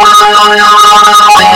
I'm sorry.